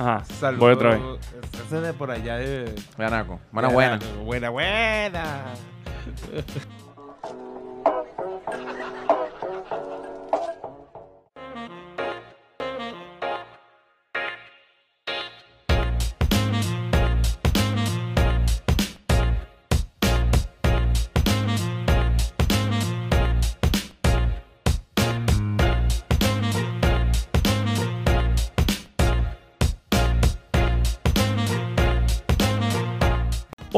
Ajá. Saludos. Voy otra vez. Ese es de por allá de... Buena, buena. Buena, buena.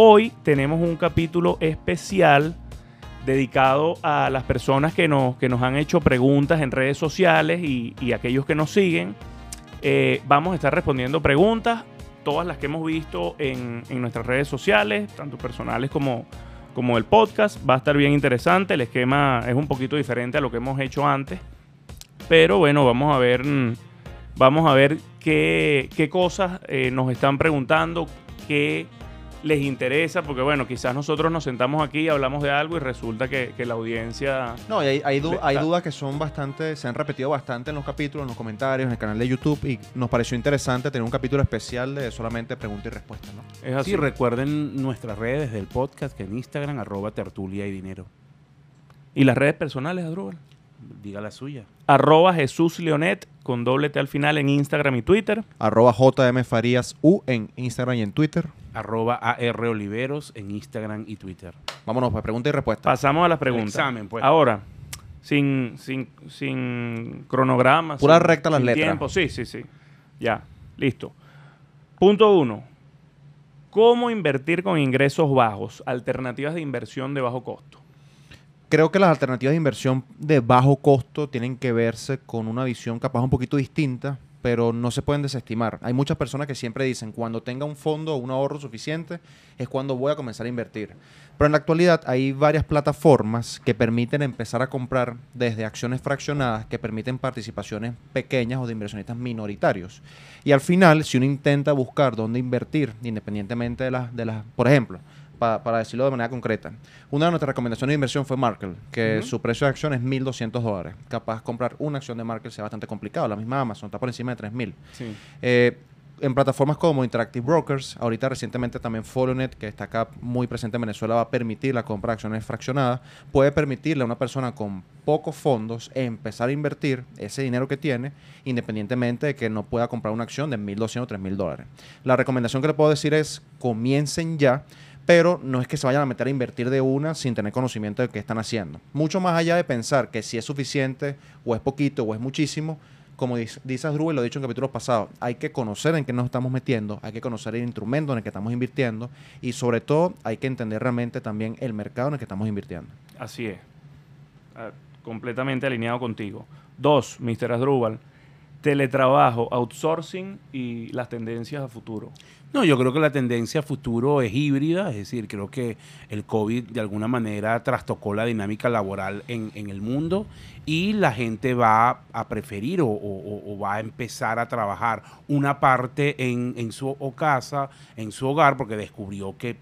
Hoy tenemos un capítulo especial dedicado a las personas que nos, que nos han hecho preguntas en redes sociales y, aquellos que nos siguen. Eh, vamos a estar respondiendo preguntas, todas las que hemos visto en, en nuestras redes sociales, tanto personales como, como el podcast. Va a estar bien interesante. El esquema es un poquito diferente a lo que hemos hecho antes. Pero bueno, vamos a ver, mm, vamos a ver qué, qué cosas eh, nos están preguntando, qué les interesa, porque bueno, quizás nosotros nos sentamos aquí y hablamos de algo y resulta que, que la audiencia... No, y hay, hay, du- Le- hay ah. dudas que son bastante, se han repetido bastante en los capítulos, en los comentarios, en el canal de YouTube y nos pareció interesante tener un capítulo especial de solamente preguntas y respuestas, ¿no? Es así. Sí, recuerden nuestras redes del podcast que en Instagram, arroba tertulia y dinero. y las redes personales, Adrúbal. Diga la suya. Arroba Jesús Leonet con doble T al final en Instagram y Twitter. Arroba JM Farías U en Instagram y en Twitter. Arroba AR Oliveros en Instagram y Twitter. Vámonos, pues pregunta y respuesta. Pasamos a las preguntas. examen, pues. Ahora, sin, sin, sin cronograma. Pura sin- recta las sin letras. tiempo. Sí, sí, sí. Ya, listo. Punto uno. ¿Cómo invertir con ingresos bajos? Alternativas de inversión de bajo costo. Creo que las alternativas de inversión de bajo costo tienen que verse con una visión capaz un poquito distinta, pero no se pueden desestimar. Hay muchas personas que siempre dicen, cuando tenga un fondo o un ahorro suficiente, es cuando voy a comenzar a invertir. Pero en la actualidad hay varias plataformas que permiten empezar a comprar desde acciones fraccionadas que permiten participaciones pequeñas o de inversionistas minoritarios. Y al final, si uno intenta buscar dónde invertir, independientemente de las, de las por ejemplo, pa- para decirlo de manera concreta, una de nuestras recomendaciones de inversión fue Markel, que su precio de acción es 1.200 dólares. Capaz comprar una acción de Markel sea bastante complicado. La misma Amazon está por encima de 3.000. Sí. Eh, en plataformas como Interactive Brokers, ahorita recientemente también Follownet, que está acá muy presente en Venezuela, va a permitir la compra de acciones fraccionadas. Puede permitirle a una persona con pocos fondos empezar a invertir ese dinero que tiene, independientemente de que no pueda comprar una acción de 1.200 o 3.000 dólares. La recomendación que le puedo decir es comiencen ya, pero no es que se vayan a meter a invertir de una sin tener conocimiento de qué están haciendo. Mucho más allá de pensar que si es suficiente o es poquito o es muchísimo, como dice, dice lo he dicho en capítulos pasados, hay que conocer en qué nos estamos metiendo, hay que conocer el instrumento en el que estamos invirtiendo y sobre todo hay que entender realmente también el mercado en el que estamos invirtiendo. Así es. Ah, completamente alineado contigo. Dos, Mr. Asdrúbal. Teletrabajo, outsourcing y las tendencias a futuro. No, yo creo que la tendencia a futuro es híbrida, es decir, creo que el COVID de alguna manera trastocó la dinámica laboral en, en el mundo y la gente va a preferir o, o- va a empezar a trabajar una parte en, en su casa, en su hogar, porque descubrió que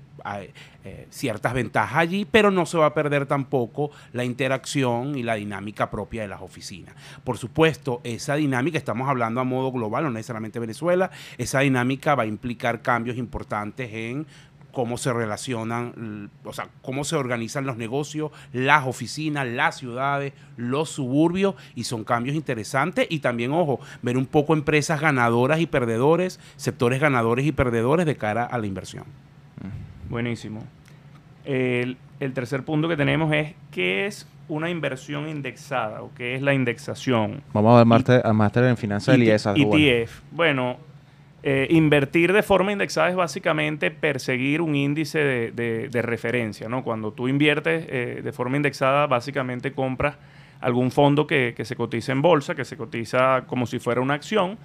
eh, ciertas ventajas allí, pero no se va a perder tampoco la interacción y la dinámica propia de las oficinas. Por supuesto, esa dinámica, estamos hablando a modo global, no necesariamente Venezuela, esa dinámica va a implicar cambios importantes en cómo se relacionan, o sea, cómo se organizan los negocios, las oficinas, las ciudades, los suburbios, y son cambios interesantes. Y también, ojo, ver un poco empresas ganadoras y perdedores, sectores ganadores y perdedores de cara a la inversión. Buenísimo. El, el tercer punto que tenemos es qué es una inversión indexada o qué es la indexación. Vamos a ver máster, máster en finanzas del IT IES. Asdrúbal. ETF. Bueno, eh, invertir de forma indexada es básicamente perseguir un índice de, de- de referencia, ¿no? Cuando tú inviertes eh, de forma indexada, básicamente compras algún fondo que, que se cotiza en bolsa, que se cotiza como si fuera una acción,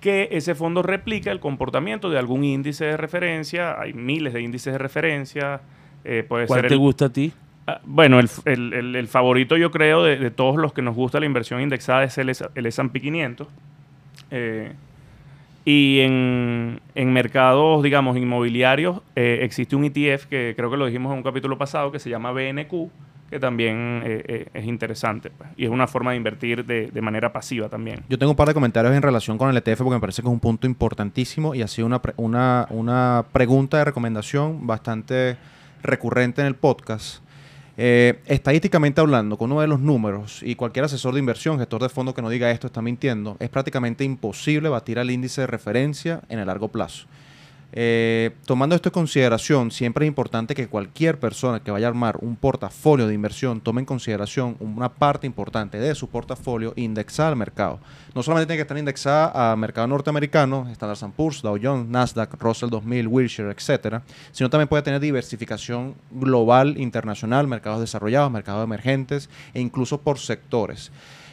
que ese fondo replica el comportamiento de algún índice de referencia. Hay miles de índices de referencia. eh, puede ¿Cuál ser te el- gusta a ti? Ah, Bueno, el, el- favorito yo creo de, de todos los que nos gusta la inversión indexada es el, el S&P 500. Eh, y en, en mercados, digamos, inmobiliarios, eh, existe un ETF que creo que lo dijimos en un capítulo pasado que se llama BNQ, que también eh, eh, es interesante. pues. Y es una forma de invertir de, manera pasiva también. Yo tengo un par de comentarios en relación con el ETF porque me parece que es un punto importantísimo y ha sido una, pre- una, una pregunta de recomendación bastante recurrente en el podcast. Eh, estadísticamente hablando, con uno de los números, y cualquier asesor de inversión, gestor de fondos que no diga esto está mintiendo, es prácticamente imposible batir al índice de referencia en el largo plazo. Eh, tomando esto en consideración, siempre es importante que cualquier persona que vaya a armar un portafolio de inversión tome en consideración una parte importante de su portafolio indexada al mercado. No solamente tiene que estar indexada a mercado norteamericano, Standard Poor's, Dow Jones, Nasdaq, Russell 2000, Wilshire, etcétera, sino también puede tener diversificación global, internacional, mercados desarrollados, mercados emergentes e incluso por sectores.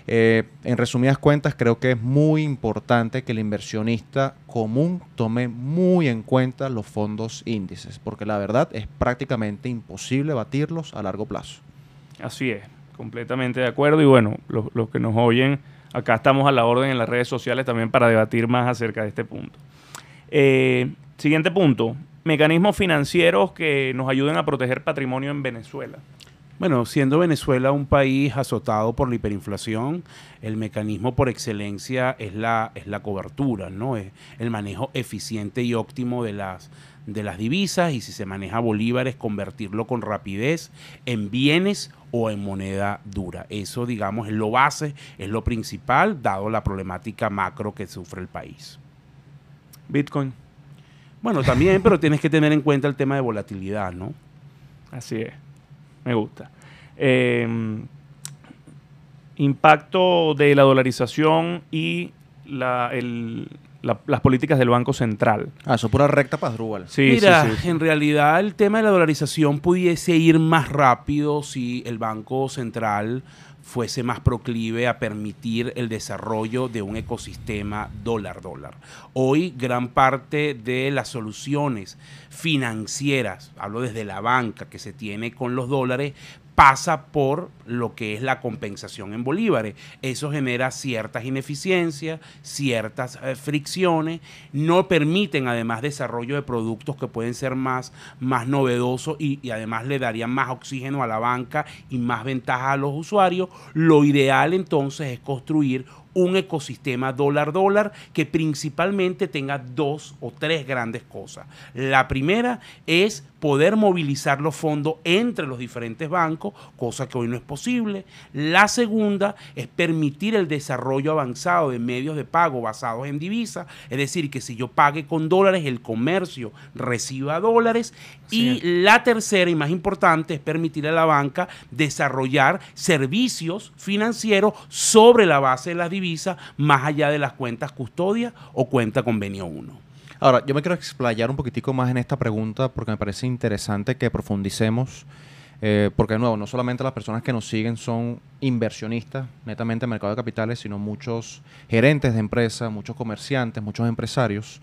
Eh, en resumidas cuentas, creo que es muy importante que el inversionista común tome muy en cuenta los fondos índices, porque la verdad es prácticamente imposible batirlos a largo plazo. Así es, completamente de acuerdo. Y bueno, los, que nos oyen, acá estamos a la orden en las redes sociales también para debatir más acerca de este punto. Eh, siguiente punto, mecanismos financieros que nos ayuden a proteger patrimonio en Venezuela. Bueno, siendo Venezuela un país azotado por la hiperinflación, el mecanismo por excelencia es la, es la cobertura, ¿no? Es el manejo eficiente y óptimo de las, de las divisas y si se maneja bolívares, convertirlo con rapidez en bienes o en moneda dura. Eso, digamos, es lo base, es lo principal, dado la problemática macro que sufre el país. Bitcoin, Bueno, también, pero tienes que tener en cuenta el tema de volatilidad, ¿no? así es, me gusta. Eh, impacto de la dolarización y la- el- la- las políticas del Banco Central. Ah, eso es pura recta padrúbal. Sí, Mira, sí, sí. en realidad el tema de la dolarización pudiese ir más rápido si el Banco Central fuese más proclive a permitir el desarrollo de un ecosistema dólar-dólar. Hoy gran parte de las soluciones financieras, hablo desde la banca que se tiene con los dólares, pasa por lo que es la compensación en bolívares. Eso genera ciertas ineficiencias, ciertas eh, fricciones, no permiten además desarrollo de productos que pueden ser más, más novedosos y, y además le darían más oxígeno a la banca y más ventaja a los usuarios. Lo ideal entonces es construir un ecosistema dólar-dólar que principalmente tenga dos o tres grandes cosas. La primera es poder movilizar los fondos entre los diferentes bancos, cosa que hoy no es posible. La segunda es permitir el desarrollo avanzado de medios de pago basados en divisas, es decir, que si yo pague con dólares, el comercio reciba dólares. Sí. Y la tercera y más importante es permitir a la banca desarrollar servicios financieros sobre la base de las divisas, más allá de las cuentas custodia o cuenta convenio 1. Ahora, yo me quiero explayar un poquitico más en esta pregunta porque me parece interesante que profundicemos. eh, porque, de nuevo, no solamente las personas que nos siguen son inversionistas, netamente en mercado de capitales, sino muchos gerentes de empresa, muchos comerciantes, muchos empresarios.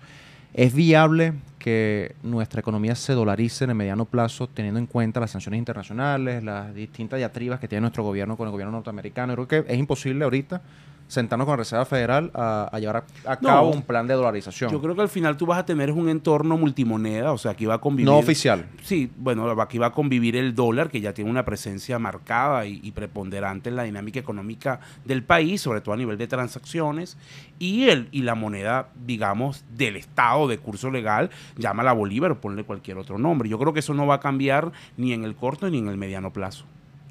¿Es viable que nuestra economía se dolarice en el mediano plazo teniendo en cuenta las sanciones internacionales, las distintas diatribas que tiene nuestro gobierno con el gobierno norteamericano? Yo creo que es imposible ahorita sentarnos con la Reserva Federal a, a llevar a, a No. cabo un plan de dolarización. Yo creo que al final tú vas a tener un entorno multimoneda, o sea, aquí va a convivir... No oficial. Sí, bueno, aquí va a convivir el dólar, que ya tiene una presencia marcada y, y preponderante en la dinámica económica del país, sobre todo a nivel de transacciones, y, el, y la moneda, digamos, del Estado de curso legal, llámala Bolívar o ponle cualquier otro nombre. Yo creo que eso no va a cambiar ni en el corto ni en el mediano plazo.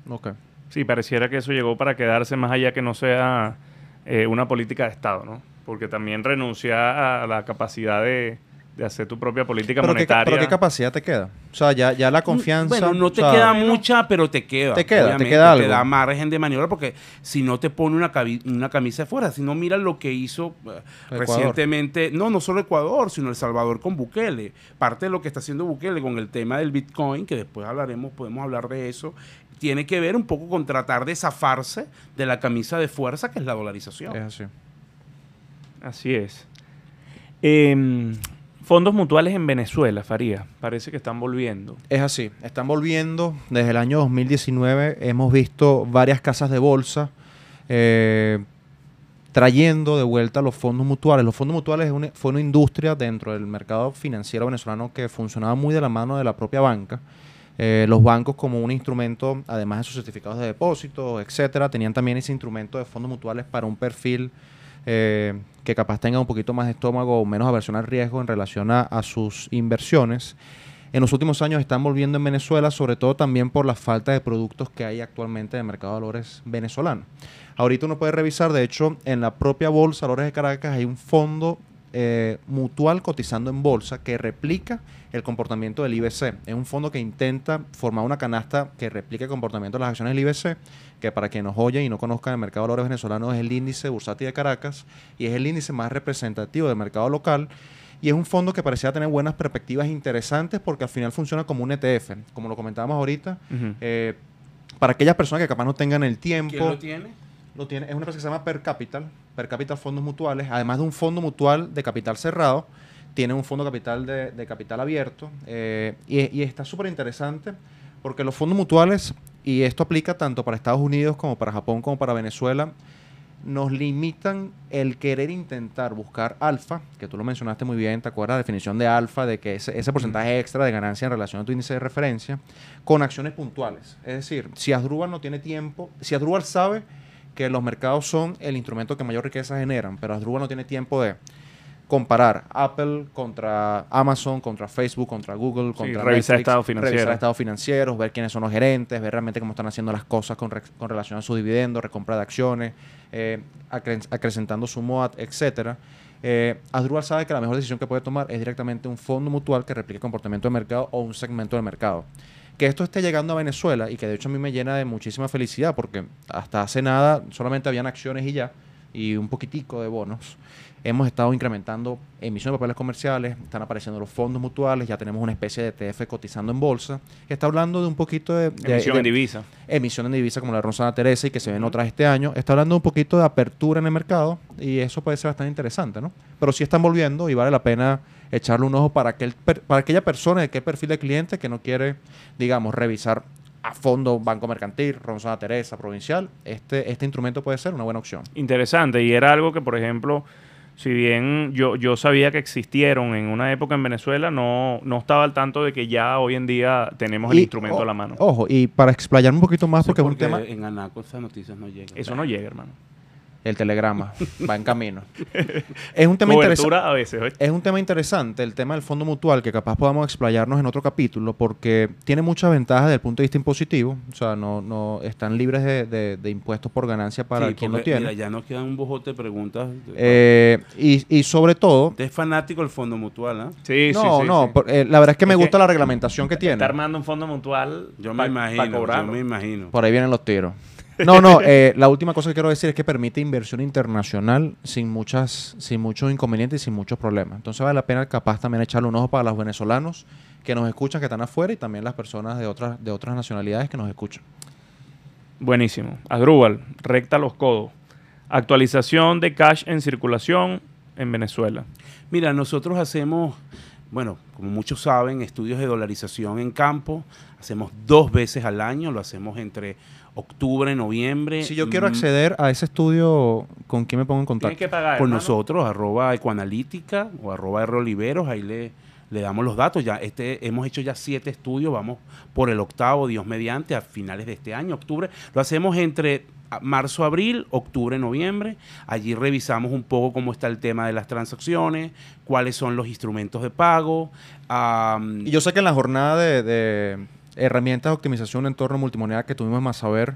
Ok. Sí, pareciera que eso llegó para quedarse más allá que no sea eh, una política de Estado, ¿no? Porque también renuncia a la capacidad de, de hacer tu propia política ¿Pero qué, monetaria. pero qué capacidad te queda? O sea, ya, ya la confianza... Bueno, no te o sea, queda mucha, pero te queda. Te queda, te queda algo. Te da margen de maniobra porque si no te pone una, una camisa de fuera, si no mira lo que hizo eh, Ecuador. recientemente, no, no solo Ecuador, sino El Salvador con Bukele. Parte de lo que está haciendo Bukele con el tema del Bitcoin, que después hablaremos, podemos hablar de eso, tiene que ver un poco con tratar de zafarse de la camisa de fuerza que es la dolarización. Es así. Así es. Em, fondos mutuales en Venezuela, Faría. Parece que están volviendo. Es así. Están volviendo. Desde el año 2019 hemos visto varias casas de bolsa eh, trayendo de vuelta los fondos mutuales. Los fondos mutuales es una- fue una industria dentro del mercado financiero venezolano que funcionaba muy de la mano de la propia banca. Eh, los bancos como un instrumento, además de sus certificados de depósito, etcétera, tenían también ese instrumento de fondos mutuales para un perfil eh, que capaz tenga un poquito más de estómago o menos aversión al riesgo en relación a, a sus inversiones. En los últimos años están volviendo en Venezuela, sobre todo también por la falta de productos que hay actualmente en el mercado de valores venezolano. Ahorita uno puede revisar, de hecho, en la propia Bolsa Valores de Caracas hay un fondo eh, mutual cotizando en bolsa que replica el comportamiento del IBC. Es un fondo que intenta formar una canasta que replique el comportamiento de las acciones del IBC, que para quien nos oye y no conozca el mercado de valores venezolano es el índice bursátil de Caracas y es el índice más representativo del mercado local. Y es un fondo que parecía tener buenas perspectivas interesantes porque al final funciona como un ETF, como lo comentábamos ahorita. Eh, para aquellas personas que capaz no tengan el tiempo. ¿Quién lo tiene? Lo tiene, es una empresa que se llama Per Capital, Per Capital Fondos Mutuales. Además de un fondo mutual de capital cerrado, tiene un fondo capital de, de capital abierto. eh, y, y está súper interesante porque los fondos mutuales, y esto aplica tanto para Estados Unidos como para Japón como para Venezuela, nos limitan el querer intentar buscar alfa, que tú lo mencionaste muy bien, ¿te acuerdas? La definición de alfa, de que ese, ese porcentaje extra de ganancia en relación a tu índice de referencia, con acciones puntuales. Es decir, si Asdrúbal no tiene tiempo, si Asdrúbal sabe que los mercados son el instrumento que mayor riqueza generan, pero Asdrúbal no tiene tiempo de comparar Apple contra Amazon, contra Facebook, contra Google, contra revisar estados financieros. revisar estados financieros, ver quiénes son los gerentes, ver realmente cómo están haciendo las cosas con, re- con relación a sus dividendos, recompra de acciones, eh, acre- acrecentando su MOAT, etcétera. Eh, Asdrúbal sabe que la mejor decisión que puede tomar es directamente un fondo mutual que replique el comportamiento del mercado o un segmento del mercado. Que esto esté llegando a Venezuela y que de hecho a mí me llena de muchísima felicidad porque hasta hace nada solamente habían acciones y ya y un poquitico de bonos. Hemos estado incrementando emisión de papeles comerciales, están apareciendo los fondos mutuales, ya tenemos una especie de ETF cotizando en bolsa. Está hablando de un poquito de, de- Emisión de- en divisa. emisión en divisa como la Rosana Teresa y que se ven otras este año. Está hablando un poquito de apertura en el mercado y eso puede ser bastante interesante, ¿no? Pero sí están volviendo y vale la pena echarle un ojo para, aquel para aquella persona de qué perfil de cliente que no quiere, digamos, revisar a fondo Banco Mercantil, Rosana Teresa, Provincial. Este, este instrumento puede ser una buena opción. Interesante. Y era algo que, por ejemplo, si bien yo, yo sabía que existieron en una época en Venezuela, no, no estaba al tanto de que ya hoy en día tenemos el Y, instrumento o- a la mano. Ojo, y para explayarme un poquito más, Sí, porque es un tema... en Anaco esas noticias no llegan. Eso no llega, hermano. El telegrama va en camino. es un tema interesante. Es un tema interesante, el tema del fondo mutual, que capaz podamos explayarnos en otro capítulo, porque tiene muchas ventajas desde el punto de vista impositivo. O sea, no, no están libres de, de- de impuestos por ganancia para Sí, quien lo tiene. Mira, ya nos quedan un bojote de preguntas. Eh, y, y sobre todo, Usted es fanático del Fondo Mutual, ¿ah? Sí, sí, no, sí, no, sí. por- eh, la verdad es que me Es que gusta la reglamentación que tiene. Está armando un fondo mutual. Yo pa- me pa imagino, yo me imagino. Por ahí vienen los tiros. No, no, eh, la última cosa que quiero decir es que permite inversión internacional sin muchas, sin muchos inconvenientes y sin muchos problemas. Entonces vale la pena capaz también echarle un ojo para los venezolanos que nos escuchan, que están afuera, y también las personas de otras, de otras nacionalidades que nos escuchan. Buenísimo. Adrúbal, recta los codos. Actualización de cash en circulación en Venezuela. Mira, nosotros hacemos, bueno, como muchos saben, estudios de dolarización en campo. Hacemos dos veces al año, lo hacemos entre octubre, noviembre. Si yo quiero Mm, acceder a ese estudio, ¿con quién me pongo en Tienes contacto? que pagar. Por hermano. nosotros, arroba ecoanalítica o arroba R Oliveros, ahí le, le damos los datos. Ya este, hemos hecho ya siete estudios, vamos por el octavo, Dios mediante, a finales de este año, octubre. Lo hacemos entre marzo, abril, octubre, noviembre. Allí revisamos un poco cómo está el tema de las transacciones, cuáles son los instrumentos de pago. Y yo sé que en la jornada de, de herramientas de optimización en entorno multimoneda que tuvimos más saber,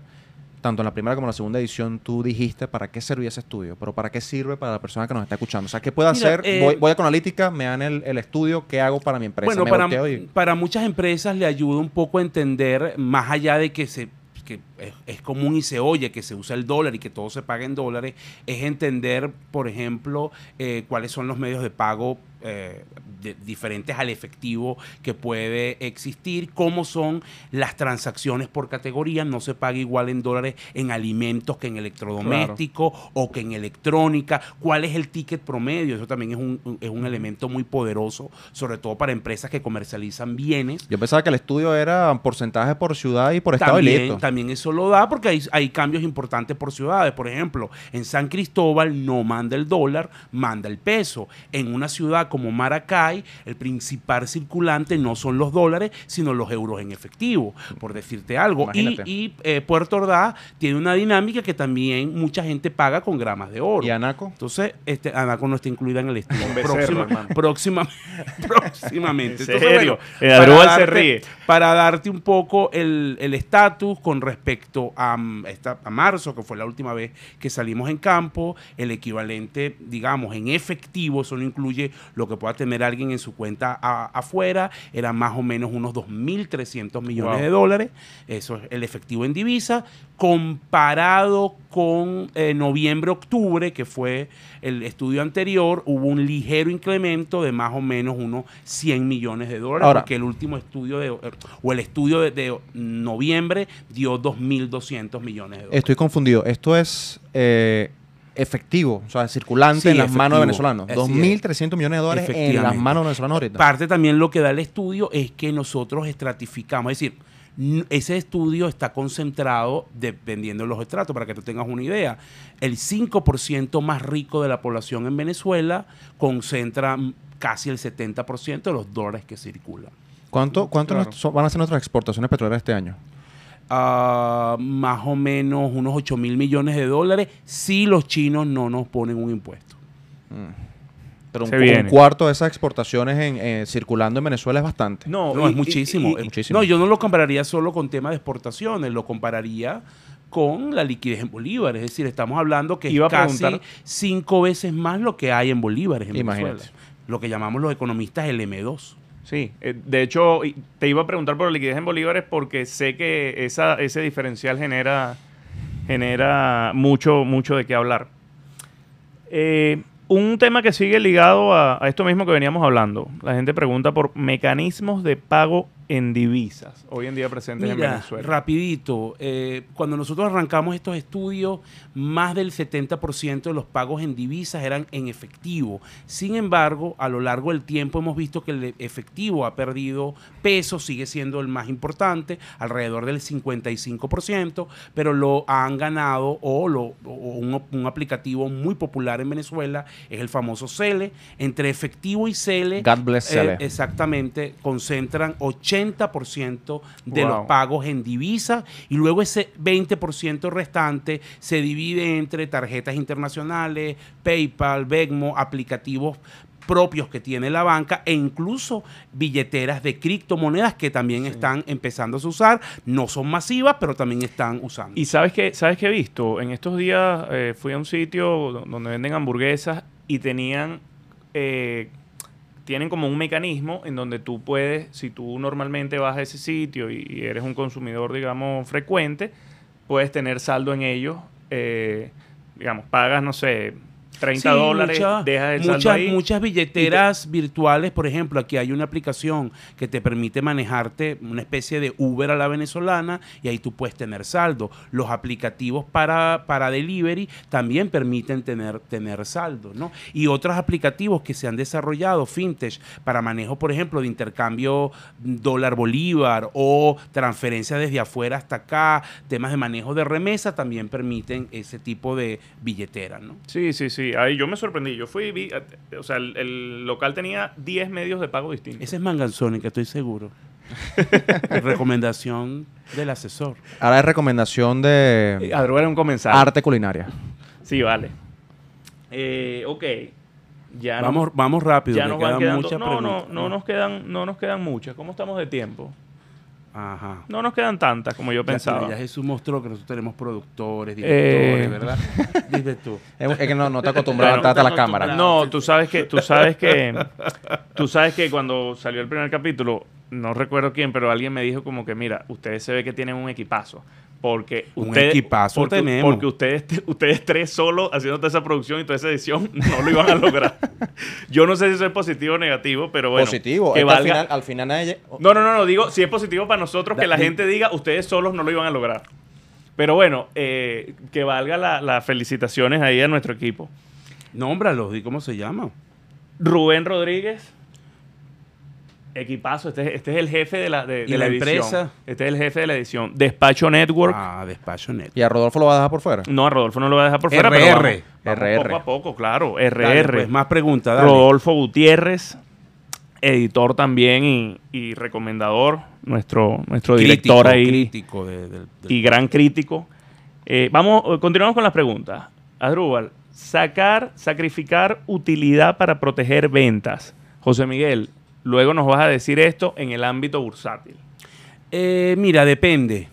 tanto en la primera como en la segunda edición, tú dijiste para qué servía ese estudio, pero para qué sirve para la persona que nos está escuchando. O sea, ¿qué puedo Mira, hacer? eh, voy, voy a Conalítica, me dan el, el estudio, ¿qué hago para mi empresa? Bueno, y- para muchas empresas le ayuda un poco a entender, más allá de que se que es, es común y se oye que se usa el dólar y que todo se paga en dólares, es entender, por ejemplo, eh, cuáles son los medios de pago eh, de- diferentes al efectivo que puede existir, cómo son las transacciones por categoría, no se paga igual en dólares en alimentos que en electrodomésticos o que en electrónica, cuál es el ticket promedio, eso también es un, es un elemento muy poderoso, sobre todo para empresas que comercializan bienes. Yo pensaba que el estudio era porcentaje por ciudad y por estado y También, listo. también es eso lo da porque hay, hay cambios importantes por ciudades. Por ejemplo, en San Cristóbal no manda el dólar, manda el peso. En una ciudad como Maracay, el principal circulante no son los dólares, sino los euros en efectivo, por decirte algo. Y, Imagínate. y, eh, Puerto Ordaz tiene una dinámica que también mucha gente paga con gramas de oro. ¿Y Anaco? Entonces, este, Anaco no está incluida en el estudio. Próxima- próximamente. En Entonces, serio, bueno, el Adrúbal se darte- ríe. Para darte un poco el el estatus con respecto a, mm, esta- a marzo, que fue la última vez que salimos en campo, el equivalente, digamos, en efectivo, eso no incluye lo que pueda tener alguien en su cuenta a- afuera, eran más o menos unos 2.300 millones Wow. de dólares, eso es el efectivo en divisa, comparado con eh, noviembre-octubre, que fue el estudio anterior, hubo un ligero incremento de más o menos unos 100 millones de dólares, Ahora- porque el último estudio de, eh, o el estudio de, de noviembre dio 2.200 millones de dólares. Estoy confundido. Esto es eh, efectivo, o sea, circulante Sí, en las manos de efectivo. venezolanos. Así es. 2.300 millones de dólares en las manos de venezolanos ahorita. Parte también lo que da el estudio es que nosotros estratificamos, es decir, ese estudio está concentrado dependiendo de los estratos, para que tú tengas una idea. El 5% más rico de la población en Venezuela concentra casi el 70% de los dólares que circulan. ¿Cuánto, cuánto Claro. nos- son- van a ser nuestras exportaciones petroleras este año? Ah, más o menos unos 8 mil millones de dólares si los chinos no nos ponen un impuesto. Pero un, cuarto de esas exportaciones en, eh, circulando en Venezuela es bastante. No, No, y- es muchísimo. y- y- Es- muchísimo. No, yo no lo compararía solo con temas de exportaciones, lo compararía con la liquidez en bolívares. Es decir, estamos hablando que Iba es a casi preguntar- cinco veces más lo que hay en bolívares en Imagínate. Venezuela. Lo que llamamos los economistas el M2. Sí, eh, de hecho, te iba a preguntar por la liquidez en bolívares porque sé que esa, ese diferencial genera, genera mucho, mucho de qué hablar. Eh, un tema que sigue ligado a esto mismo que veníamos hablando. La gente pregunta por mecanismos de pago en divisas, hoy en día presentes en Venezuela. rapidito, eh, cuando nosotros arrancamos estos estudios, más del 70% de los pagos en divisas eran en efectivo. Sin embargo, a lo largo del tiempo hemos visto que el efectivo ha perdido peso, sigue siendo el más importante, alrededor del 55%, pero lo han ganado o, lo, o un, un aplicativo muy popular en Venezuela es el famoso Cele. Entre efectivo y Cele, God bless eh, Cele. exactamente, concentran 80% de Wow. los pagos en divisa y luego ese 20% restante se divide entre tarjetas internacionales, PayPal, Venmo, aplicativos propios que tiene la banca e incluso billeteras de criptomonedas que también están empezando a usar. No son masivas, pero también están usando. Y sabes que sabes qué he visto en estos días eh, fui a un sitio do- donde venden hamburguesas y tenían eh, tienen como un mecanismo en donde tú puedes si tú normalmente vas a ese sitio y, eres un consumidor digamos frecuente puedes tener saldo en ellos eh, digamos pagas no sé 30 Sí, dólares mucha- el saldo muchas, ahí muchas billeteras virtuales, por ejemplo, aquí hay una aplicación que te permite manejarte una especie de Uber a la venezolana y ahí tú puedes tener saldo. Los aplicativos para, para delivery también permiten tener, tener saldo, ¿no? Y otros aplicativos que se han desarrollado, fintech, para manejo, por ejemplo, de intercambio dólar-bolívar o transferencia desde afuera hasta acá, temas de manejo de remesa, también permiten ese tipo de billetera, ¿no? Sí, sí, sí. Ahí yo me sorprendí. Yo fui y vi, eh, o sea, el, el local tenía 10 medios de pago distintos. Ese es Manganzónica, estoy seguro. Recomendación del asesor. Ahora es recomendación de Eh, Adro era un comensal. arte culinaria. Sí, vale. Eh, ok. Ya no- Vamos, vamos rápido, ya que nos quedan quedando. muchas No, no, preguntas. no nos quedan, no nos quedan muchas. ¿Cómo estamos de tiempo? Ajá. No nos quedan tantas como yo Ya- pensaba. Ya, Jesús mostró que nosotros tenemos productores, Eh, directores, ¿verdad? Dime tú. Es, es que no, no te acostumbras a Bueno, a la no, cámara. No, tú sabes que, tú sabes que, tú sabes que cuando salió el primer capítulo, no recuerdo quién, pero alguien me dijo como que, mira, ustedes se ve que tienen un equipazo. Porque Un ustedes, equipazo porque, tenemos. porque ustedes, ustedes tres solos haciendo toda esa producción y toda esa edición no lo iban a lograr. Yo no sé si eso es positivo o negativo, pero bueno. Positivo. Que al valga- final, al final nadie- No, no, no, no, digo, si es positivo para nosotros que la gente diga, ustedes solos no lo iban a lograr. Pero bueno, eh, que valga la- las felicitaciones ahí a nuestro equipo. Nómbralo, di cómo se llama. Rubén Rodríguez, Equipazo, este, este es el jefe de la, de, ¿Y de la edición. empresa? Este es el jefe de la edición. Despacho Network. Ah, despacho net. ¿Y a Rodolfo lo va a dejar por fuera? No, a Rodolfo no lo va a dejar por fuera, RR. pero vamos, vamos RR. poco a poco, claro. Dale, RR. pues, más preguntas, dale. Rodolfo Gutiérrez, editor también y, y recomendador, nuestro, nuestro Crítico, director ahí crítico de- del- del- y gran crítico. Eh, vamos, eh, continuamos con las preguntas. Adrúbal, sacar, sacrificar utilidad para proteger ventas. José Miguel, luego nos vas a decir esto en el ámbito bursátil. Eh, mira, depende.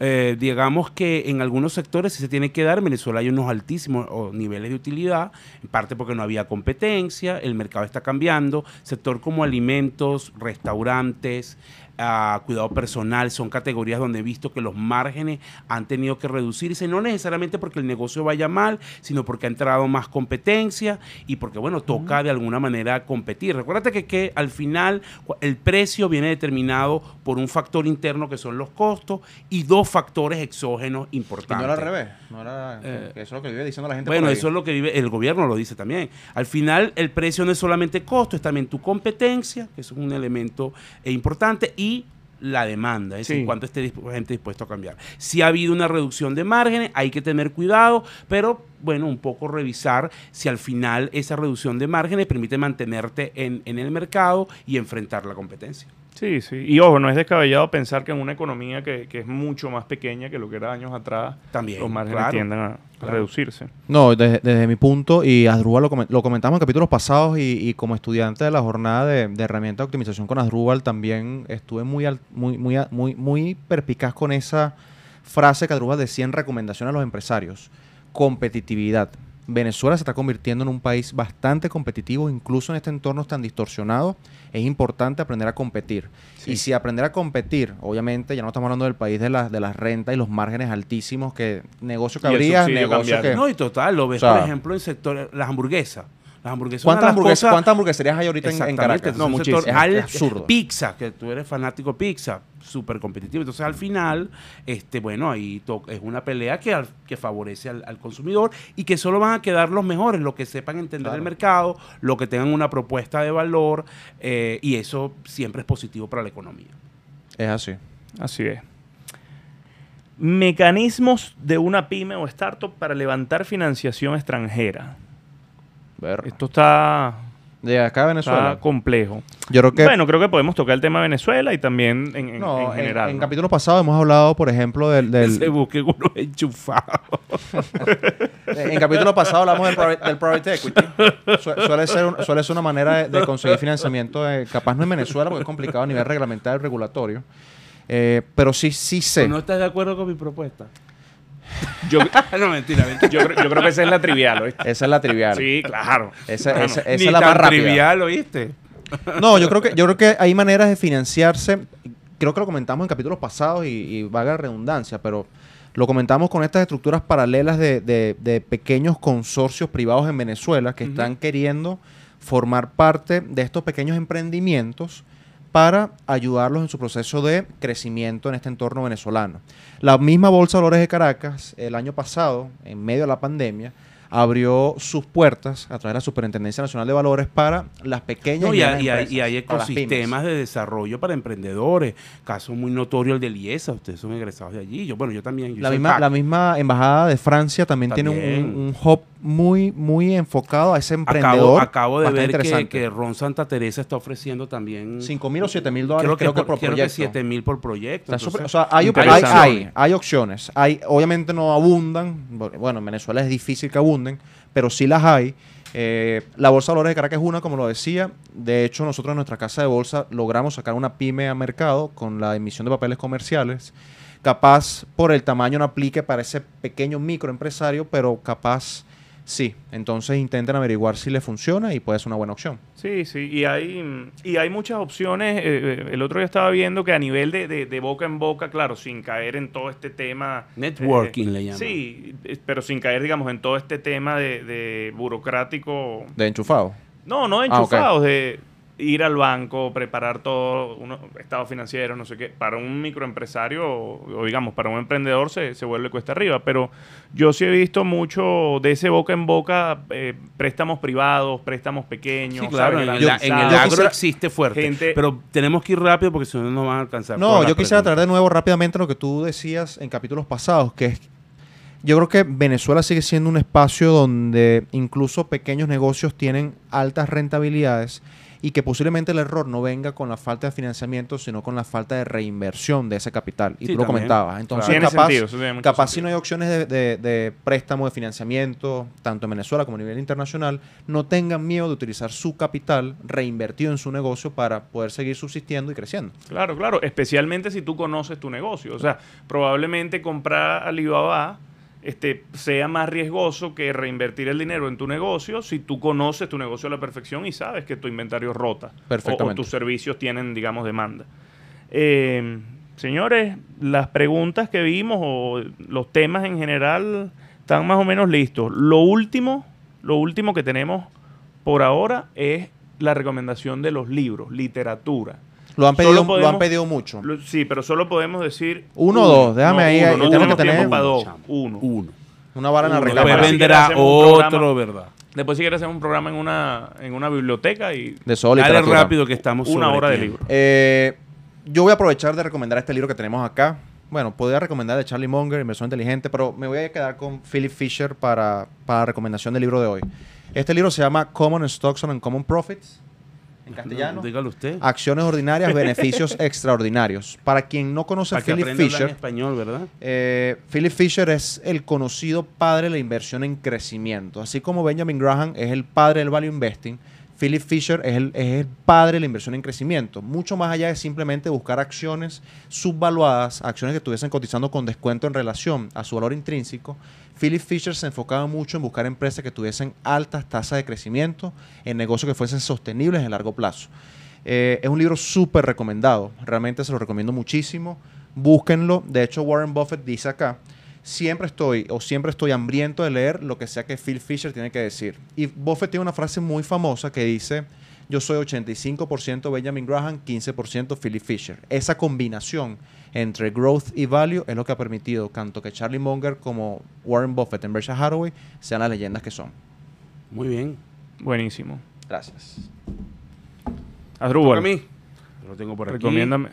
Eh, digamos que en algunos sectores se tiene que dar. En Venezuela hay unos altísimos niveles de utilidad, en parte porque no había competencia, el mercado está cambiando. Sector como alimentos, restaurantes, ah, cuidado personal, son categorías donde he visto que los márgenes han tenido que reducirse, no necesariamente porque el negocio vaya mal, sino porque ha entrado más competencia y porque, bueno, toca de alguna manera competir. Recuérdate que, que al final el precio viene determinado por un factor interno que son los costos y dos factores exógenos Y importantes. no era al revés. No era, Eh, eso es lo que vive diciendo la gente. Bueno, por ahí. eso es lo que vive, el gobierno lo dice también. Al final, el precio no es solamente costo, es también tu competencia, que es un elemento eh, importante, y la demanda, es Sí. cuánto esté gente dispuesto a cambiar. Si ha habido una reducción de márgenes, hay que tener cuidado, pero bueno, un poco revisar si al final esa reducción de márgenes permite mantenerte en, en el mercado y enfrentar la competencia. Sí, sí. Y ojo, no es descabellado pensar que en una economía que, que es mucho más pequeña que lo que era años atrás, También, los márgenes claro, tienden a, claro. reducirse. No, desde, desde mi punto, y Asdrúbal lo, lo comentamos en capítulos pasados, y, y como estudiante de la jornada de, de herramienta de optimización con Asdrúbal, también estuve muy, al- muy, muy, muy, muy perpicaz con esa frase que Asdrúbal decía en recomendación a los empresarios: competitividad. Venezuela se está convirtiendo en un país bastante competitivo, incluso en este entorno tan distorsionado. Es importante aprender a competir. Sí. Y si aprender a competir, obviamente, ya no estamos hablando del país de, las de las rentas y los márgenes altísimos, que negocio que habría, negocio que... No, y total, lo ves, O sea- por ejemplo, en sector, las hamburguesas. Las hamburguesas ¿Cuántas, hamburguesas, cosas- ¿Cuántas hamburgueserías hay ahorita en, en Caracas? no, muchísimas. absurdo. Pizza, que tú eres fanático de pizza, súper competitivo. Entonces, al final, este, bueno, ahí to- es una pelea que, al- que favorece al, al consumidor y que solo van a quedar los mejores, los que sepan entender Claro. el mercado, los que tengan una propuesta de valor, eh, y eso siempre es positivo para la economía. Es así. Así es. Mecanismos de una pyme o startup para levantar financiación extranjera. Ver. Esto está, De acá a Venezuela. está complejo. Yo creo que... Bueno, creo que podemos tocar el tema de Venezuela y también en, en- no, en en, general. en ¿no? capítulos pasados hemos hablado, por ejemplo, del... del- Se busquen unos enchufados. en capítulos pasados hablamos del private, del private equity. Su- suele, ser un- suele ser una manera de, de conseguir financiamiento, capaz no en Venezuela, porque es complicado a nivel reglamentario y regulatorio. Eh, pero sí, sí sé. ¿No estás de acuerdo con mi propuesta? Yo, no, mentira, mentira. yo, creo- yo creo que esa es la trivial, ¿oíste? Esa es la trivial. Sí, claro. Esa, Claro. esa- esa Ni es la tan más rápida. trivial, ¿oíste? No, yo creo que yo creo que hay maneras de financiarse. Creo que lo comentamos en capítulos pasados y, y vaga la redundancia, pero lo comentamos con estas estructuras paralelas de, de- de pequeños consorcios privados en Venezuela que están queriendo formar parte de estos pequeños emprendimientos para ayudarlos en su proceso de crecimiento en este entorno venezolano. La misma Bolsa de Valores de Caracas el año pasado, en medio de la pandemia, abrió sus puertas a través de la Superintendencia Nacional de Valores para las pequeñas No, y, empresas, y hay ecosistemas de desarrollo para emprendedores. Caso muy notorio el de Liesa. Ustedes son egresados de allí. Yo, bueno, yo también. yo La misma, la misma embajada de Francia también, tiene un, un hub muy, muy enfocado a ese emprendedor. acabo de ver que, Ron Santa Teresa está ofreciendo también. 5 mil o 7 mil dólares creo que, creo que por, creo que proyecto. 7 mil por proyecto. Entonces, o sea, hay, hay, hay, hay opciones. Hay, obviamente no abundan. Bueno, en Venezuela es difícil que abunden, pero sí las hay. Eh, la Bolsa de Valores de Caracas es una, como lo decía. De hecho, nosotros en nuestra casa de bolsa logramos sacar una pyme a mercado con la emisión de papeles comerciales. Capaz por el tamaño no aplique para ese pequeño microempresario, pero capaz sí. Entonces intenten averiguar si le funciona y puede ser una buena opción. Sí, sí, y hay, y hay muchas opciones. eh, eh, el otro día estaba viendo que a nivel de, de- de boca en boca, claro, sin caer en todo este tema... Networking eh, le llaman. Sí, pero sin caer, digamos, en todo este tema de, de burocrático... De enchufado. No, no Ah, ok. enchufados, de, ir al banco, preparar todo, uno, estado financiero, no sé qué, para un microempresario o, o digamos para un emprendedor se, se vuelve cuesta arriba. Pero yo sí he visto mucho de ese boca en boca, eh, préstamos privados, préstamos pequeños. Sí, claro, ¿sabes? en, el agro existe fuerte. gente- pero tenemos que ir rápido porque si no nos van a alcanzar. No, yo quisiera traer de nuevo rápidamente lo que tú decías en capítulos pasados, que es, yo creo que Venezuela sigue siendo un espacio donde incluso pequeños negocios tienen altas rentabilidades y que posiblemente el error no venga con la falta de financiamiento, sino con la falta de reinversión de ese capital. Y Sí, tú lo también. comentabas. Entonces, Tiene capaz, sentido, tiene capaz si no hay opciones de, de- de préstamo, de financiamiento, tanto en Venezuela como a nivel internacional, no tengan miedo de utilizar su capital reinvertido en su negocio para poder seguir subsistiendo y creciendo. Claro, claro, especialmente si tú conoces tu negocio. O sea, probablemente comprar Alibaba este, sea más riesgoso que reinvertir el dinero en tu negocio si tú conoces tu negocio a la perfección y sabes que tu inventario rota. O, o tus servicios tienen, digamos, demanda. Eh, señores, las preguntas que vimos o los temas en general están más o menos listos. Lo último, lo último que tenemos por ahora es la recomendación de los libros, literatura. Lo han pedido, lo han pedido mucho. Lo- Sí, pero solo podemos decir. Uno o dos, déjame ahí, uno, ahí, no tenemos que tener uno, dos. Uno. Uno. Una vara en la Uno, Después un otro. ¿verdad? Después, si quieres hacer un programa en una, en una biblioteca y De solo Dale rápido que estamos una sobre hora de libro. Eh, yo voy a aprovechar de recomendar este libro que tenemos acá. Bueno, podría recomendar de Charlie Munger, Inversión Inteligente, pero me voy a quedar con Philip Fisher para, para la recomendación del libro de hoy. Este libro se llama Common Stocks and Common Profits, en castellano. Dígalo usted. Acciones ordinarias, beneficios extraordinarios. Para quien no conoce a Philip en Fisher, español, ¿verdad? Eh, Philip Fisher es el conocido padre de la inversión en crecimiento. Así como Benjamin Graham es el padre del value investing, Philip Fisher es el, es el padre de la inversión en crecimiento. Mucho más allá de simplemente buscar acciones subvaluadas, acciones que estuviesen cotizando con descuento en relación a su valor intrínseco. Philip Fisher se enfocaba mucho en buscar empresas que tuviesen altas tasas de crecimiento, en negocios que fuesen sostenibles en largo plazo. Eh, es un libro súper recomendado. Realmente se lo recomiendo muchísimo. Búsquenlo. De hecho, Warren Buffett dice acá, siempre estoy o siempre estoy hambriento de leer lo que sea que Phil Fisher tiene que decir. Y Buffett tiene una frase muy famosa que dice, yo soy 85% Benjamin Graham, 15% Philip Fisher. Esa combinación entre growth y value es lo que ha permitido tanto que Charlie Munger como Warren Buffett en Berkshire Hathaway sean las leyendas que son. Muy bien. Buenísimo. Gracias. Asdrúbal, a mí. Lo tengo por aquí. recomiéndame.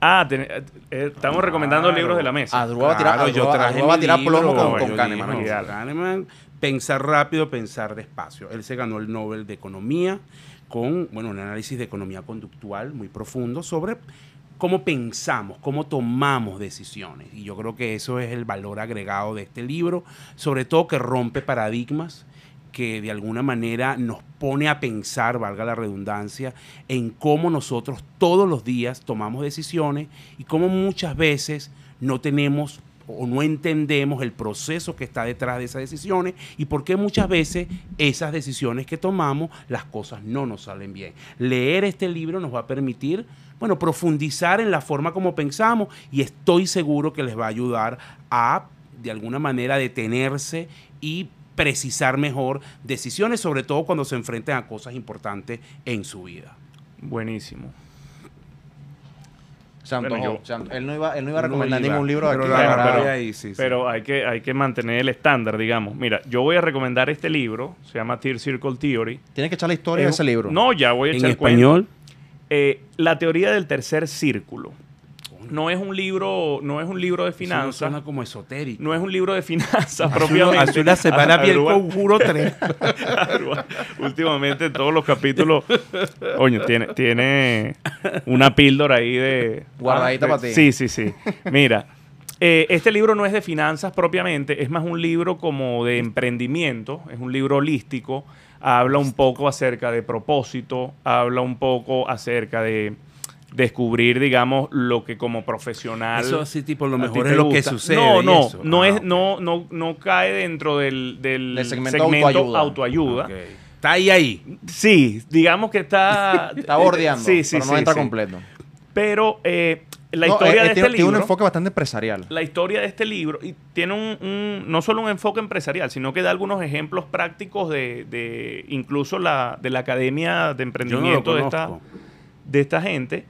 Ah, ten- eh, eh, estamos recomendando libros de la mesa. Adrúa va a tirar, Claro, yo traje va a mi tirar libro, plomo con, yo Kahneman. dije, ¿no? ¿no? Kahneman, pensar rápido, pensar despacio. Él se ganó el Nobel de Economía con, bueno, un análisis de economía conductual muy profundo sobre cómo pensamos, cómo tomamos decisiones. Y yo creo que eso es el valor agregado de este libro, sobre todo que rompe paradigmas que de alguna manera nos pone a pensar, valga la redundancia, en cómo nosotros todos los días tomamos decisiones y cómo muchas veces no tenemos o no entendemos el proceso que está detrás de esas decisiones y por qué muchas veces esas decisiones que tomamos, las cosas no nos salen bien. Leer este libro nos va a permitir, bueno, profundizar en la forma como pensamos y estoy seguro que les va a ayudar a, de alguna manera, detenerse y precisar mejor decisiones, sobre todo cuando se enfrenten a cosas importantes en su vida. Buenísimo. Se antojó, Bueno, yo- él, no iba, él no iba a No recomendar iba, ningún libro de pero aquí. pero- ahí, sí, sí. Pero hay que, hay que mantener el estándar, digamos. Mira, yo voy a recomendar este libro, se llama Tear Circle Theory. Tienes que echar la historia de Es- ese libro. No, ya voy a en echar el cuento. español, Eh, la teoría del tercer círculo. No es un libro, no es un libro de eso no finanzas, suena como esotérico. no es un libro de finanzas propiamente. hace una semana vi el conjuro 3. Arrua- Últimamente en todos los capítulos, coño, tiene, tiene una píldora ahí de... Guardadita de- para ti. Sí, sí, sí. Mira, eh, este libro no es de finanzas propiamente, es más un libro como de emprendimiento, es un libro holístico, habla un poco acerca de propósito, habla un poco acerca de descubrir, digamos, lo que como profesional Eso sí, tipo, lo mejor es lo que sucede. No, no, eso. no Ah, es, no, no, no cae dentro del, del Del segmento segmento, autoayuda. Está ahí, ahí. Sí, digamos que está. Está bordeando, Sí, sí, pero no sí, entra sí. completo. Pero eh, La No, historia eh, de eh, este tiene, tiene un libro- enfoque bastante empresarial. la historia de este libro y tiene un, un- no solo un enfoque empresarial, sino que da algunos ejemplos prácticos de, de incluso la, de la academia de Yo no lo emprendimiento de, esta, de esta gente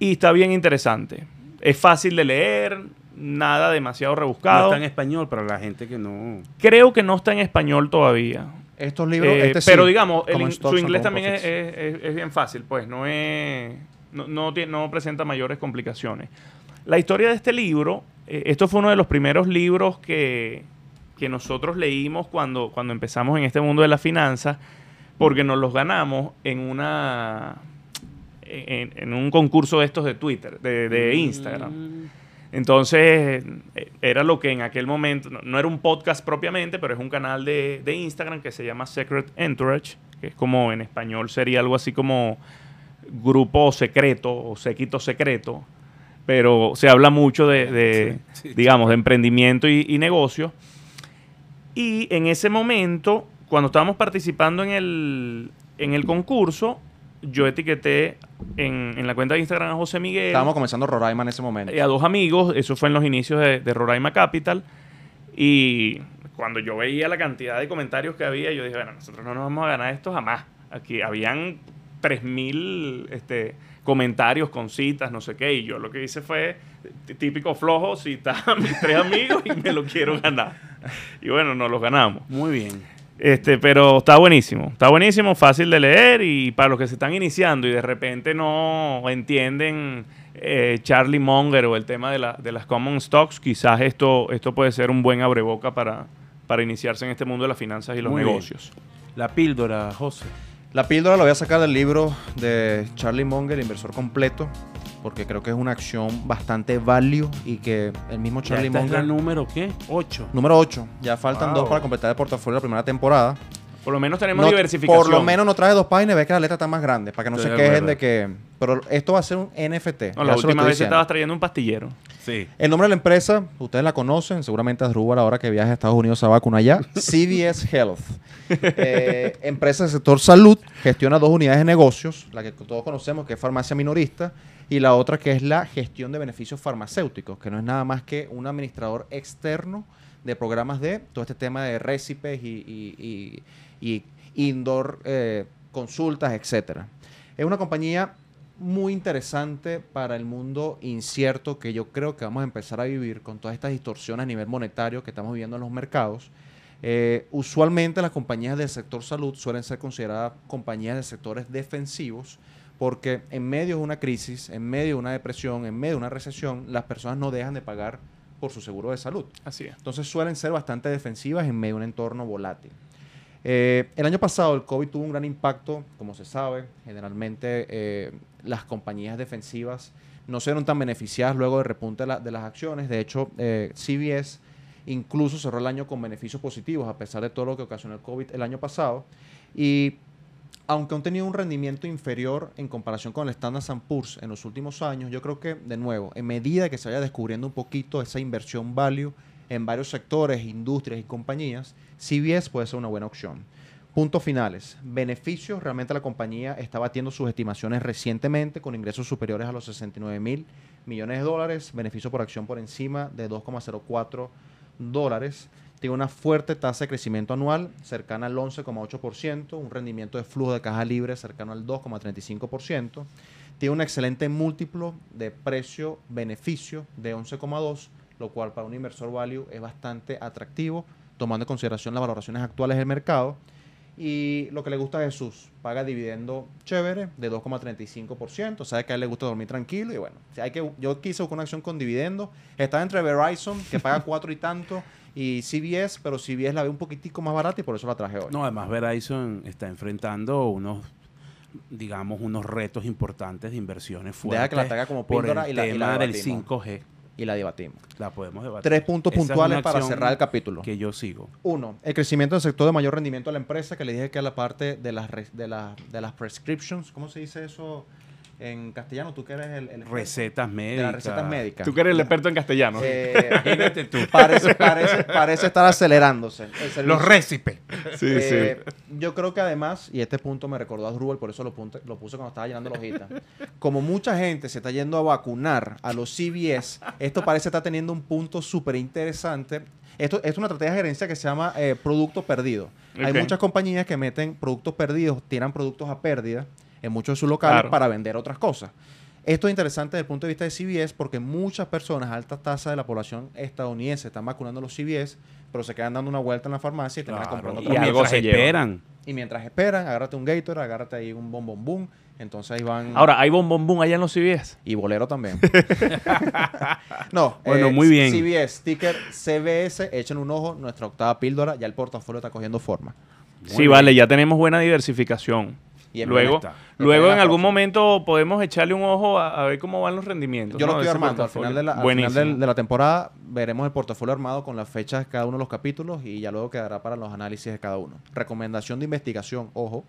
y está bien interesante. Es fácil de leer, nada demasiado No rebuscado. está en español para la gente que no. Creo que no está en español todavía. Estos libros, Eh, este sí, pero digamos, el in- su and inglés también es, es- es- es bien fácil, pues no es no, no, tiene- no presenta mayores complicaciones. La historia de este libro, eh, esto fue uno de los primeros libros que, que nosotros leímos cuando, cuando empezamos en este mundo de las finanzas, porque nos los ganamos en una en, en un concurso de estos de Twitter, de, de Instagram. Entonces, eh, era lo que en aquel momento, no, no era un podcast propiamente, pero es un canal de, de Instagram que se llama Secret Entourage, que es como en español sería algo así como grupo secreto o séquito secreto, pero se habla mucho de, de, Sí, sí, digamos, de emprendimiento y, y negocio. Y en ese momento, cuando estábamos participando en el, en el concurso, yo etiqueté en, en la cuenta de Instagram a José Miguel Estábamos comenzando Roraima en ese momento. eh, a dos amigos, eso fue en los inicios de, de Roraima Capital, y cuando yo veía la cantidad de comentarios que había, yo dije, bueno, nosotros no nos vamos a ganar esto jamás. Aquí habían 3.000 este, comentarios con citas, no sé qué, y yo lo que hice fue típico flojo, citar a mis tres amigos y me lo quiero ganar. Y bueno, nos los ganamos. Muy bien. Este, pero está buenísimo, está buenísimo, fácil de leer y para los que se están iniciando y de repente no entienden eh, Charlie Munger o el tema de, la- de las common stocks, quizás esto, esto puede ser un buen abreboca para, para iniciarse en este mundo de las finanzas y los Muy bien. negocios. La píldora, José. La píldora la voy a sacar del libro de Charlie Munger, El Inversor Completo, porque creo que es una acción bastante value y que el mismo Charlie Munger... número qué? 8. Número 8. Ya faltan Wow. dos para completar el portafolio de la primera temporada. Por lo menos tenemos No- diversificación. Por lo menos no traje dos páginas y ves que la letra está más grande, para que no Estoy se de quejen acuerdo. de que... Pero esto va a ser un NFT. No, ya la se lo última estoy vez diciendo. estabas trayendo un pastillero. Sí. El nombre de la empresa, ustedes la conocen, seguramente Asdrúbal ahora que viaja a Estados Unidos se va a vacunar allá. CVS Health. Eh, empresa del sector salud, gestiona dos unidades de negocios, la que todos conocemos que es farmacia minorista y la otra que es la gestión de beneficios farmacéuticos, que no es nada más que un administrador externo de programas de todo este tema de récipes y, y- y- y indoor eh, consultas, etcétera. Es una compañía muy interesante para el mundo incierto que yo creo que vamos a empezar a vivir con todas estas distorsiones a nivel monetario que estamos viviendo en los mercados. Eh, usualmente las compañías del sector salud suelen ser consideradas compañías de sectores defensivos porque en medio de una crisis, en medio de una depresión, en medio de una recesión, las personas no dejan de pagar por su seguro de salud. Así es. Entonces suelen ser bastante defensivas en medio de un entorno volátil. Eh, el año pasado el COVID tuvo un gran impacto, como se sabe. Generalmente eh, las compañías defensivas no se vieron tan beneficiadas luego repunte de, la- de las acciones. De hecho, eh, CBS incluso cerró el año con beneficios positivos a pesar de todo lo que ocasionó el COVID el año pasado. Y aunque han tenido un rendimiento inferior en comparación con el Standard Poor's en los últimos años, yo creo que, de nuevo, en medida que se vaya descubriendo un poquito esa inversión value en varios sectores, industrias y compañías, CBS puede ser una buena opción. Puntos finales. Beneficios. Realmente la compañía está batiendo sus estimaciones recientemente con ingresos superiores a los 69 mil millones de dólares. Beneficio por acción por encima de 2,04 dólares. Tiene una fuerte tasa de crecimiento anual cercana al 11,8%, un rendimiento de flujo de caja libre cercano al 2,35%. Tiene un excelente múltiplo de precio-beneficio de 11,2, lo cual para un inversor value es bastante atractivo, tomando en consideración las valoraciones actuales del mercado. Y lo que le gusta a Jesús, paga dividendo chévere de 2,35%. Sabe que a él le gusta dormir tranquilo. Y bueno, si hay que, yo quise buscar una acción con dividendo. Está entre Verizon, que paga 4 y tanto, y CBS, pero CBS la ve un poquitico más barata y por eso la traje hoy. No, además Verizon está enfrentando unos, digamos, unos retos importantes de inversiones fuertes. Deja que la como por el y la- y la tema del debatimos. 5G. Y la debatimos. La podemos debatir. Tres puntos Esa puntuales para cerrar el capítulo. Que yo sigo. Uno, el crecimiento del sector de mayor rendimiento de la empresa, que le dije que es la parte de las, de, la- de las prescriptions, ¿cómo se dice eso? En castellano, tú que eres el, el Recetas de médicas. las recetas médicas. Tú que eres el experto en castellano. Eh, Imagínate tú. parece, parece, parece estar acelerándose. Los récipes. sí, Eh, Yo creo que además, y este punto me recordó a Drubal, por eso lo, punte- lo puse cuando estaba llenando la hojita. Como mucha gente se está yendo a vacunar a los CVS, esto parece estar teniendo un punto súper interesante. Esto, esto es una estrategia de gerencia que se llama eh, producto perdido. Hay muchas compañías que meten productos perdidos, tiran productos a pérdida en muchos de sus locales Claro. para vender otras cosas. Esto es interesante desde el punto de vista de CVS porque muchas personas, alta tasa de la población estadounidense, están vacunando los CVS, pero se quedan dando una vuelta en la farmacia y terminan Claro. comprando Y otra algo mientras se esperan. y mientras esperan, agárrate un Gator, agárrate ahí un bom bom boom. Entonces ahí van. Ahora, ¿hay bom bom bum allá en los CBS? Y bolero también. no. Bueno, muy bien. CBS, sticker CBS, echen un ojo. Nuestra octava píldora, ya el portafolio está cogiendo forma. sí, vale, ya tenemos buena diversificación. Y luego, está. luego en algún próxima. momento podemos echarle un ojo a, a ver cómo van los rendimientos. Yo lo estoy de armando. Al final, de la, al final del- de la temporada veremos el portafolio armado con las fechas de cada uno de los capítulos y ya luego quedará para los análisis de cada uno. Recomendación de investigación, ojo.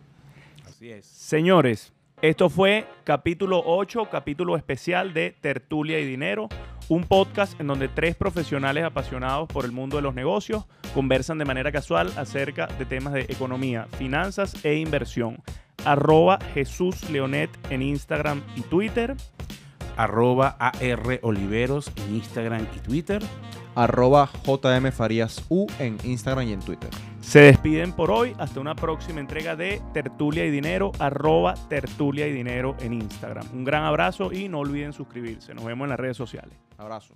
Así es. Señores, esto fue capítulo 8, capítulo especial de Tertulia y Dinero, un podcast en donde tres profesionales apasionados por el mundo de los negocios conversan de manera casual acerca de temas de economía, finanzas e inversión. Arroba Jesús Leonet en Instagram y Twitter. Arroba AR Oliveros en Instagram y Twitter. Arroba JM Farías U en Instagram y en Twitter. Se despiden por hoy. Hasta una próxima entrega de Tertulia y Dinero, arroba Tertulia y Dinero en Instagram. Un gran abrazo y no olviden suscribirse. Nos vemos en las redes sociales. Abrazo.